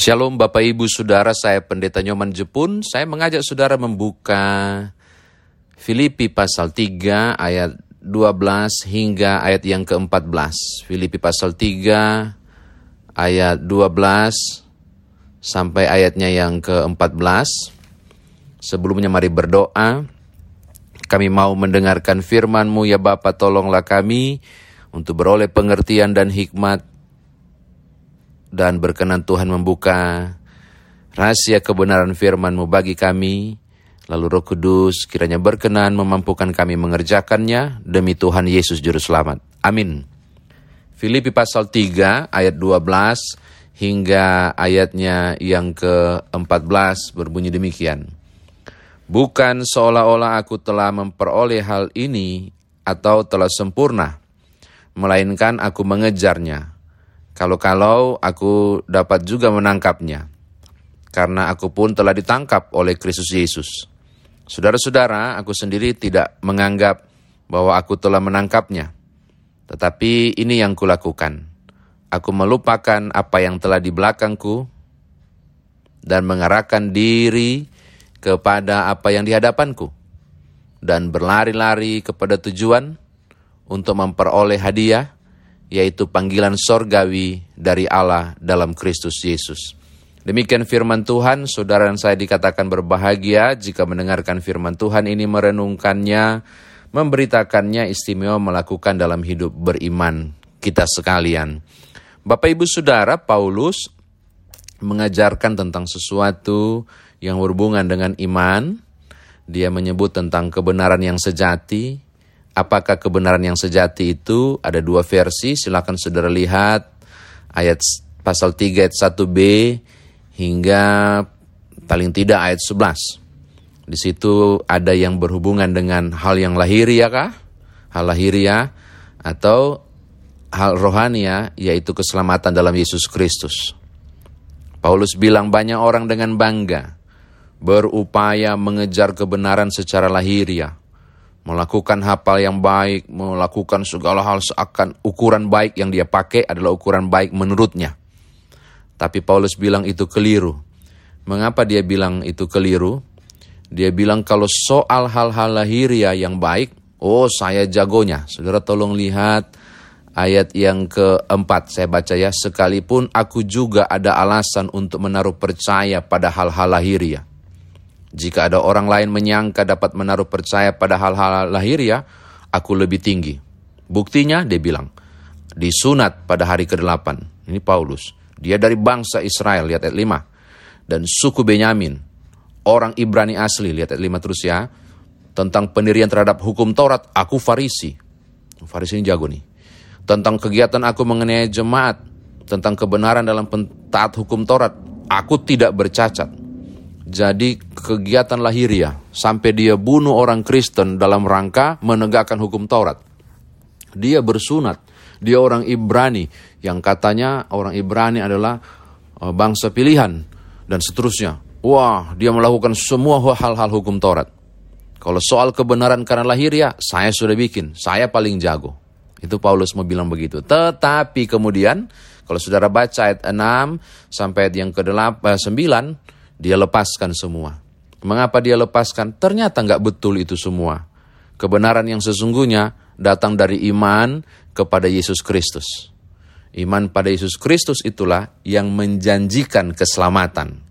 Shalom Bapak Ibu Saudara, saya Pendeta Nyoman Jepun. Saya mengajak saudara membuka Filipi pasal 3 ayat 12 hingga ayat yang ke-14. Filipi pasal 3 ayat 12 sampai ayatnya yang ke-14. Sebelumnya mari berdoa. Kami mau mendengarkan firman-Mu ya Bapa, tolonglah kami untuk beroleh pengertian dan hikmat dan berkenan Tuhan membuka rahasia kebenaran firman-Mu bagi kami. Lalu Roh Kudus kiranya berkenan memampukan kami mengerjakannya demi Tuhan Yesus Juru Selamat. Amin. Filipi pasal 3 ayat 12 hingga ayatnya yang ke-14 berbunyi demikian. Bukan seolah-olah aku telah memperoleh hal ini atau telah sempurna, melainkan aku mengejarnya. Kalau-kalau aku dapat juga menangkapnya, karena aku pun telah ditangkap oleh Kristus Yesus. Saudara-saudara, aku sendiri tidak menganggap bahwa aku telah menangkapnya, tetapi ini yang kulakukan. Aku melupakan apa yang telah di belakangku dan mengarahkan diri kepada apa yang di hadapanku dan berlari-lari kepada tujuan untuk memperoleh hadiah yaitu panggilan sorgawi dari Allah dalam Kristus Yesus. Demikian firman Tuhan, saudara dan saya dikatakan berbahagia jika mendengarkan firman Tuhan ini merenungkannya, memberitakannya istimewa melakukan dalam hidup beriman kita sekalian. Bapak Ibu Saudara, Paulus mengajarkan tentang sesuatu yang berhubungan dengan iman. Dia menyebut tentang kebenaran yang sejati. Apakah kebenaran yang sejati itu ada dua versi? Silakan saudara lihat ayat pasal 3 ayat 1b hingga paling tidak ayat 11. Di situ ada yang berhubungan dengan hal yang lahiriah kah? Hal lahiriah atau hal rohania yaitu keselamatan dalam Yesus Kristus. Paulus bilang banyak orang dengan bangga berupaya mengejar kebenaran secara lahiriah, melakukan hafal yang baik, melakukan segala hal seakan ukuran baik yang dia pakai adalah ukuran baik menurutnya. Tapi Paulus bilang itu keliru. Mengapa dia bilang itu keliru? Dia bilang kalau soal hal-hal lahiriah yang baik, oh saya jagonya. Saudara tolong lihat ayat yang keempat saya baca ya. Sekalipun aku juga ada alasan untuk menaruh percaya pada hal-hal lahiriah. Jika ada orang lain menyangka dapat menaruh percaya pada hal-hal lahiriah, aku lebih tinggi. Buktinya, dia bilang, disunat pada hari ke-8. Ini Paulus. Dia dari bangsa Israel, lihat ayat 5. Dan suku Benyamin, orang Ibrani asli, lihat ayat 5 terus ya. Tentang pendirian terhadap hukum Taurat, aku Farisi. Farisi ini jago nih. Tentang kegiatan aku mengenai jemaat, tentang kebenaran dalam taat hukum Taurat, aku tidak bercacat jadi kegiatan lahiriah sampai dia bunuh orang Kristen dalam rangka menegakkan hukum Taurat. Dia bersunat, dia orang Ibrani yang katanya orang Ibrani adalah eh, bangsa pilihan dan seterusnya. Wah, dia melakukan semua hal-hal hukum Taurat. Kalau soal kebenaran karena lahiriah, saya sudah bikin, saya paling jago. Itu Paulus mau bilang begitu. Tetapi kemudian, kalau saudara baca ayat 6 sampai ayat yang ke-9, dia lepaskan semua. Mengapa dia lepaskan? Ternyata nggak betul itu semua. Kebenaran yang sesungguhnya datang dari iman kepada Yesus Kristus. Iman pada Yesus Kristus itulah yang menjanjikan keselamatan.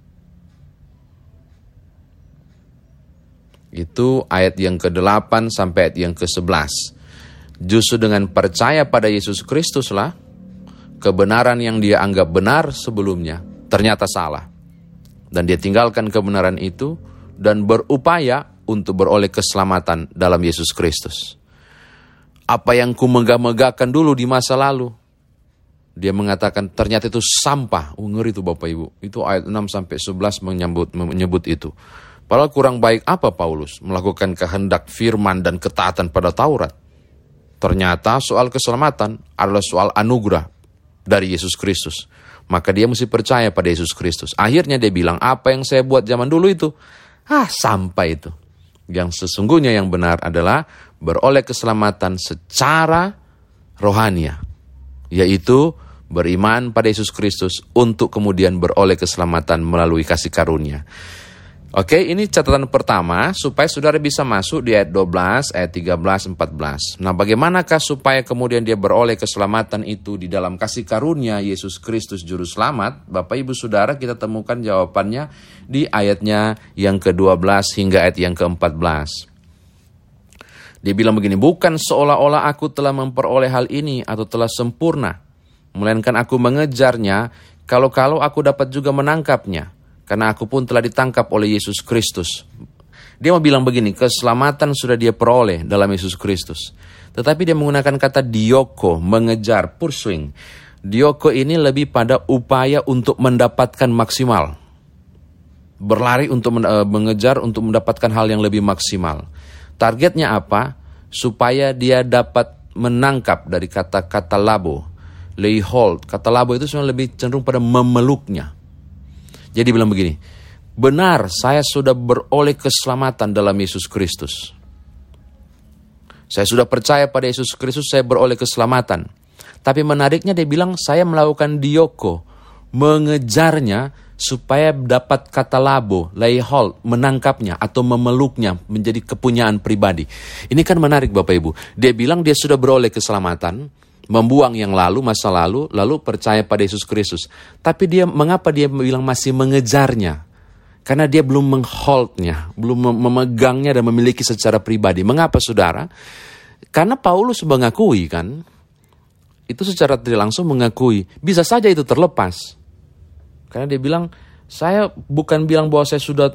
Itu ayat yang ke-8 sampai ayat yang ke-11. Justru dengan percaya pada Yesus Kristuslah kebenaran yang dia anggap benar sebelumnya ternyata salah dan dia tinggalkan kebenaran itu dan berupaya untuk beroleh keselamatan dalam Yesus Kristus. Apa yang ku megah-megahkan dulu di masa lalu, dia mengatakan ternyata itu sampah. Oh, ngeri itu Bapak Ibu. Itu ayat 6 sampai 11 menyebut menyebut itu. Padahal kurang baik apa Paulus melakukan kehendak firman dan ketaatan pada Taurat. Ternyata soal keselamatan adalah soal anugerah dari Yesus Kristus maka dia mesti percaya pada Yesus Kristus. Akhirnya dia bilang, apa yang saya buat zaman dulu itu, ah sampai itu. Yang sesungguhnya yang benar adalah beroleh keselamatan secara rohania, yaitu beriman pada Yesus Kristus untuk kemudian beroleh keselamatan melalui kasih karunia. Oke, ini catatan pertama supaya saudara bisa masuk di ayat 12, ayat 13, 14. Nah, bagaimanakah supaya kemudian dia beroleh keselamatan itu di dalam kasih karunia Yesus Kristus Juru Selamat? Bapak Ibu Saudara, kita temukan jawabannya di ayatnya yang ke-12 hingga ayat yang ke-14. Dia bilang begini, bukan seolah-olah aku telah memperoleh hal ini atau telah sempurna, melainkan aku mengejarnya kalau-kalau aku dapat juga menangkapnya karena aku pun telah ditangkap oleh Yesus Kristus. Dia mau bilang begini, keselamatan sudah dia peroleh dalam Yesus Kristus. Tetapi dia menggunakan kata dioko, mengejar, pursuing. Dioko ini lebih pada upaya untuk mendapatkan maksimal. Berlari untuk eh, mengejar untuk mendapatkan hal yang lebih maksimal. Targetnya apa? Supaya dia dapat menangkap dari kata-kata labo, lay hold. Kata labo itu sebenarnya lebih cenderung pada memeluknya jadi bilang begini, benar saya sudah beroleh keselamatan dalam Yesus Kristus. Saya sudah percaya pada Yesus Kristus, saya beroleh keselamatan. Tapi menariknya dia bilang, saya melakukan dioko, mengejarnya supaya dapat kata labo, lay hold, menangkapnya atau memeluknya menjadi kepunyaan pribadi. Ini kan menarik Bapak Ibu. Dia bilang dia sudah beroleh keselamatan, membuang yang lalu, masa lalu, lalu percaya pada Yesus Kristus. Tapi dia mengapa dia bilang masih mengejarnya? Karena dia belum mengholdnya, belum memegangnya dan memiliki secara pribadi. Mengapa saudara? Karena Paulus mengakui kan, itu secara tidak langsung mengakui, bisa saja itu terlepas. Karena dia bilang, saya bukan bilang bahwa saya sudah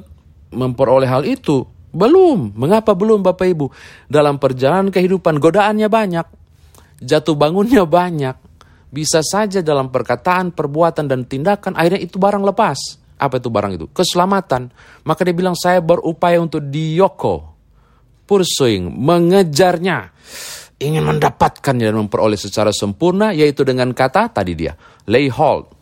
memperoleh hal itu. Belum. Mengapa belum Bapak Ibu? Dalam perjalanan kehidupan godaannya banyak jatuh bangunnya banyak. Bisa saja dalam perkataan, perbuatan, dan tindakan akhirnya itu barang lepas. Apa itu barang itu? Keselamatan. Maka dia bilang saya berupaya untuk dioko. Pursuing, mengejarnya. Ingin mendapatkannya dan memperoleh secara sempurna yaitu dengan kata tadi dia. Lay hold.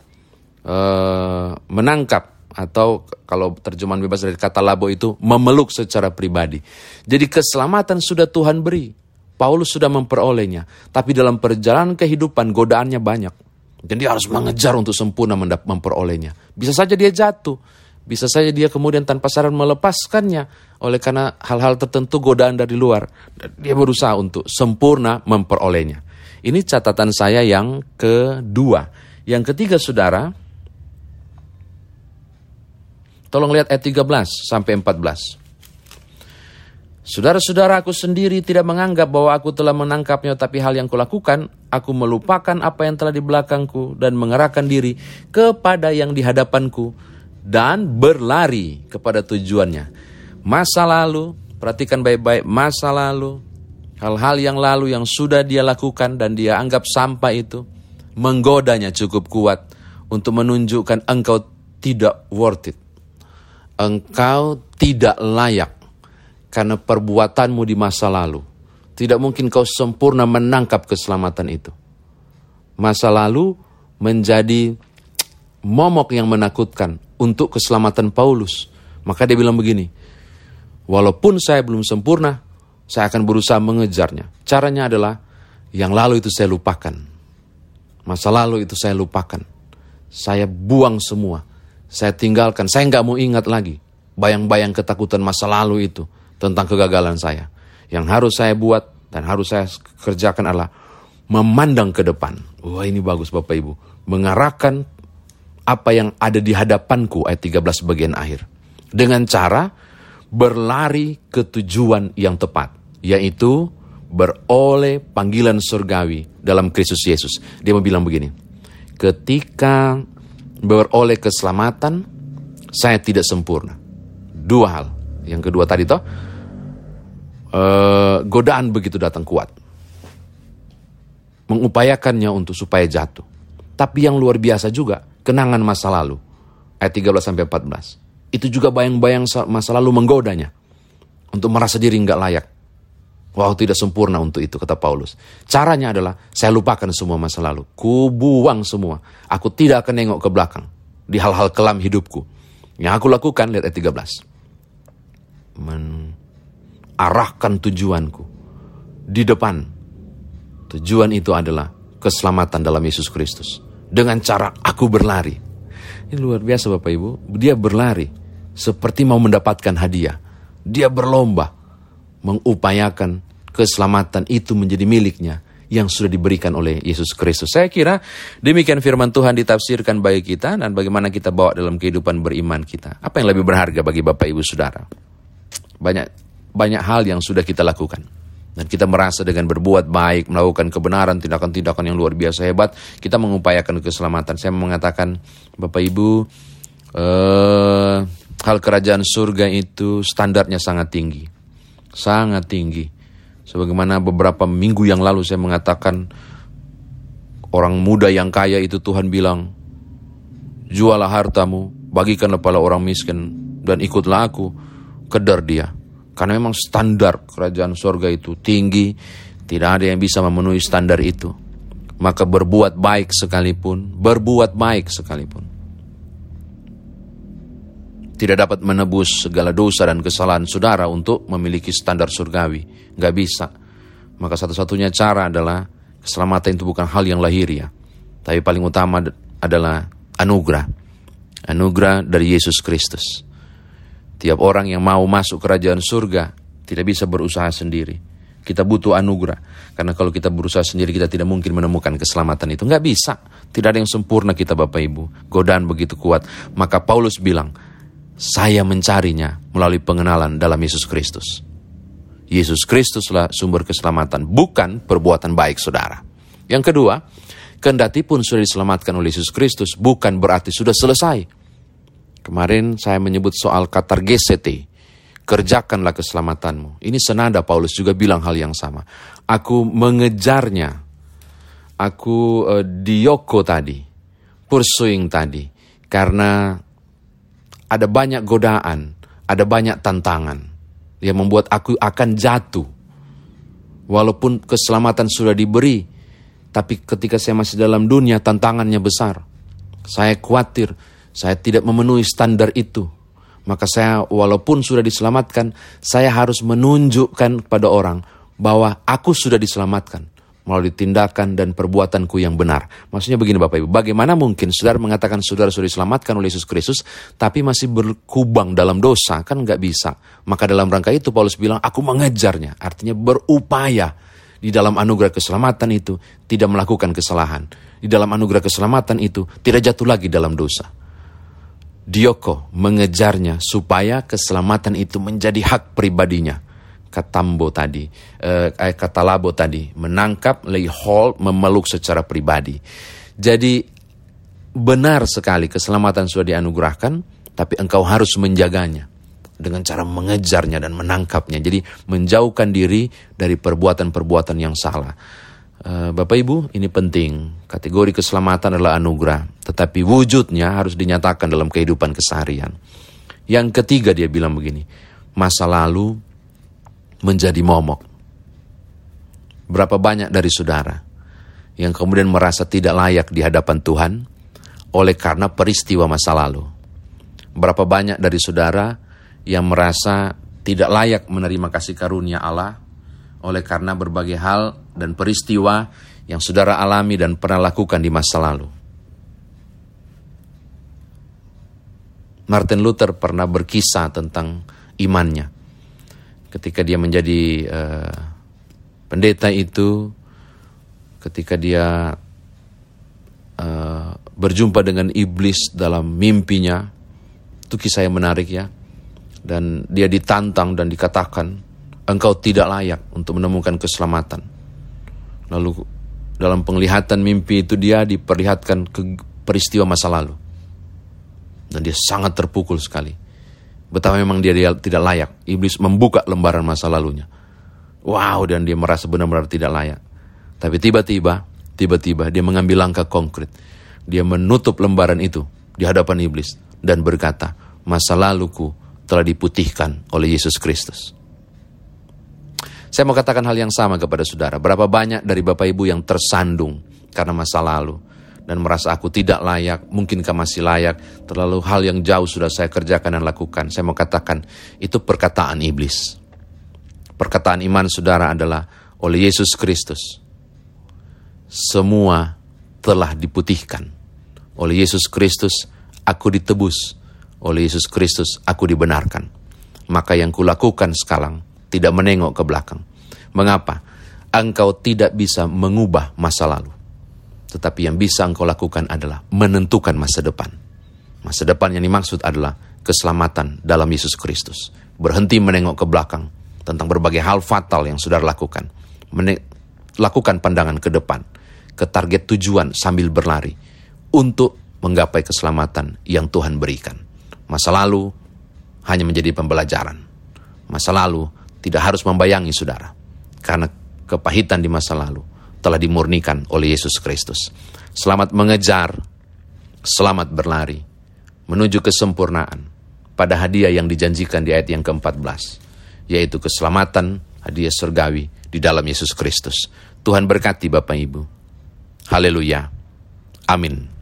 Uh, menangkap atau kalau terjemahan bebas dari kata labo itu memeluk secara pribadi. Jadi keselamatan sudah Tuhan beri. Paulus sudah memperolehnya, tapi dalam perjalanan kehidupan godaannya banyak. Dan dia harus mengejar untuk sempurna memperolehnya. Bisa saja dia jatuh, bisa saja dia kemudian tanpa saran melepaskannya oleh karena hal-hal tertentu godaan dari luar. Dia berusaha untuk sempurna memperolehnya. Ini catatan saya yang kedua. Yang ketiga saudara, tolong lihat ayat 13 sampai 14. Saudara-saudara aku sendiri tidak menganggap bahwa aku telah menangkapnya tapi hal yang kulakukan, aku melupakan apa yang telah di belakangku dan mengerahkan diri kepada yang di hadapanku dan berlari kepada tujuannya. Masa lalu, perhatikan baik-baik masa lalu, hal-hal yang lalu yang sudah dia lakukan dan dia anggap sampah itu, menggodanya cukup kuat untuk menunjukkan engkau tidak worth it. Engkau tidak layak karena perbuatanmu di masa lalu. Tidak mungkin kau sempurna menangkap keselamatan itu. Masa lalu menjadi momok yang menakutkan untuk keselamatan Paulus. Maka dia bilang begini, walaupun saya belum sempurna, saya akan berusaha mengejarnya. Caranya adalah yang lalu itu saya lupakan. Masa lalu itu saya lupakan. Saya buang semua. Saya tinggalkan. Saya nggak mau ingat lagi. Bayang-bayang ketakutan masa lalu itu tentang kegagalan saya. Yang harus saya buat dan harus saya kerjakan adalah memandang ke depan. Wah ini bagus Bapak Ibu. Mengarahkan apa yang ada di hadapanku ayat 13 bagian akhir. Dengan cara berlari ke tujuan yang tepat. Yaitu beroleh panggilan surgawi dalam Kristus Yesus. Dia mau bilang begini. Ketika beroleh keselamatan, saya tidak sempurna. Dua hal. Yang kedua tadi toh, uh, godaan begitu datang kuat. Mengupayakannya untuk supaya jatuh. Tapi yang luar biasa juga, kenangan masa lalu. Ayat 13 sampai 14. Itu juga bayang-bayang masa lalu menggodanya. Untuk merasa diri nggak layak. Wow, tidak sempurna untuk itu, kata Paulus. Caranya adalah, saya lupakan semua masa lalu. Ku buang semua. Aku tidak akan nengok ke belakang. Di hal-hal kelam hidupku. Yang aku lakukan, lihat ayat 13. Men arahkan tujuanku di depan. Tujuan itu adalah keselamatan dalam Yesus Kristus. dengan cara aku berlari. Ini luar biasa Bapak Ibu. Dia berlari seperti mau mendapatkan hadiah. Dia berlomba mengupayakan keselamatan itu menjadi miliknya yang sudah diberikan oleh Yesus Kristus. Saya kira demikian firman Tuhan ditafsirkan bagi kita dan bagaimana kita bawa dalam kehidupan beriman kita. Apa yang lebih berharga bagi Bapak Ibu Saudara? Banyak banyak hal yang sudah kita lakukan. Dan kita merasa dengan berbuat baik, melakukan kebenaran, tindakan-tindakan yang luar biasa hebat, kita mengupayakan keselamatan. Saya mengatakan, Bapak Ibu, eh, hal kerajaan surga itu standarnya sangat tinggi. Sangat tinggi. Sebagaimana beberapa minggu yang lalu saya mengatakan, orang muda yang kaya itu Tuhan bilang, jualah hartamu, bagikanlah pada orang miskin, dan ikutlah aku, kedar dia. Karena memang standar kerajaan surga itu tinggi, tidak ada yang bisa memenuhi standar itu. Maka berbuat baik sekalipun, berbuat baik sekalipun. Tidak dapat menebus segala dosa dan kesalahan saudara untuk memiliki standar surgawi. Gak bisa. Maka satu-satunya cara adalah keselamatan itu bukan hal yang lahir ya. Tapi paling utama adalah anugerah. Anugerah dari Yesus Kristus. Tiap orang yang mau masuk kerajaan surga tidak bisa berusaha sendiri. Kita butuh anugerah. Karena kalau kita berusaha sendiri kita tidak mungkin menemukan keselamatan itu. Nggak bisa. Tidak ada yang sempurna kita Bapak Ibu. Godaan begitu kuat. Maka Paulus bilang, saya mencarinya melalui pengenalan dalam Yesus Kristus. Yesus Kristuslah sumber keselamatan, bukan perbuatan baik saudara. Yang kedua, kendati pun sudah diselamatkan oleh Yesus Kristus, bukan berarti sudah selesai. Kemarin saya menyebut soal katar GCT. Kerjakanlah keselamatanmu. Ini senada Paulus juga bilang hal yang sama. Aku mengejarnya. Aku uh, dioko tadi. Pursuing tadi. Karena ada banyak godaan. Ada banyak tantangan. Yang membuat aku akan jatuh. Walaupun keselamatan sudah diberi. Tapi ketika saya masih dalam dunia tantangannya besar. Saya khawatir saya tidak memenuhi standar itu. Maka saya walaupun sudah diselamatkan, saya harus menunjukkan kepada orang bahwa aku sudah diselamatkan melalui tindakan dan perbuatanku yang benar. Maksudnya begini Bapak Ibu, bagaimana mungkin saudara mengatakan saudara sudah diselamatkan oleh Yesus Kristus, tapi masih berkubang dalam dosa? Kan nggak bisa. Maka dalam rangka itu Paulus bilang, aku mengejarnya. Artinya berupaya di dalam anugerah keselamatan itu tidak melakukan kesalahan. Di dalam anugerah keselamatan itu tidak jatuh lagi dalam dosa. Dioko mengejarnya supaya keselamatan itu menjadi hak pribadinya. Katambo tadi, eh, eh kata Labo tadi, menangkap, lay hold, memeluk secara pribadi. Jadi benar sekali keselamatan sudah dianugerahkan, tapi engkau harus menjaganya dengan cara mengejarnya dan menangkapnya. Jadi menjauhkan diri dari perbuatan-perbuatan yang salah. Eh, Bapak Ibu, ini penting. Kategori keselamatan adalah anugerah, tetapi wujudnya harus dinyatakan dalam kehidupan keseharian. Yang ketiga dia bilang begini, masa lalu menjadi momok. Berapa banyak dari saudara yang kemudian merasa tidak layak di hadapan Tuhan oleh karena peristiwa masa lalu? Berapa banyak dari saudara yang merasa tidak layak menerima kasih karunia Allah oleh karena berbagai hal dan peristiwa yang saudara alami dan pernah lakukan di masa lalu. Martin Luther pernah berkisah tentang imannya. Ketika dia menjadi uh, pendeta itu, ketika dia uh, berjumpa dengan iblis dalam mimpinya, itu kisah yang menarik ya. Dan dia ditantang dan dikatakan, engkau tidak layak untuk menemukan keselamatan. Lalu dalam penglihatan mimpi itu dia diperlihatkan ke peristiwa masa lalu. Dan dia sangat terpukul sekali. Betapa memang dia, dia tidak layak. Iblis membuka lembaran masa lalunya. Wow, dan dia merasa benar-benar tidak layak. Tapi tiba-tiba, tiba-tiba dia mengambil langkah konkret. Dia menutup lembaran itu di hadapan iblis dan berkata, masa laluku telah diputihkan oleh Yesus Kristus. Saya mau katakan hal yang sama kepada saudara. Berapa banyak dari Bapak Ibu yang tersandung karena masa lalu dan merasa aku tidak layak, mungkinkah masih layak, terlalu hal yang jauh sudah saya kerjakan dan lakukan. Saya mau katakan itu perkataan iblis. Perkataan iman saudara adalah oleh Yesus Kristus. Semua telah diputihkan Oleh Yesus Kristus, aku ditebus. Oleh Yesus Kristus, aku dibenarkan. Maka yang kulakukan sekarang, tidak menengok ke belakang. Mengapa? Engkau tidak bisa mengubah masa lalu. Tetapi yang bisa engkau lakukan adalah menentukan masa depan. Masa depan yang dimaksud adalah keselamatan dalam Yesus Kristus. Berhenti menengok ke belakang tentang berbagai hal fatal yang sudah lakukan. Men lakukan pandangan ke depan, ke target tujuan sambil berlari untuk menggapai keselamatan yang Tuhan berikan. Masa lalu hanya menjadi pembelajaran. Masa lalu tidak harus membayangi saudara. Karena kepahitan di masa lalu telah dimurnikan oleh Yesus Kristus. Selamat mengejar, selamat berlari, menuju kesempurnaan pada hadiah yang dijanjikan di ayat yang ke-14, yaitu keselamatan, hadiah surgawi di dalam Yesus Kristus. Tuhan berkati Bapak Ibu. Haleluya. Amin.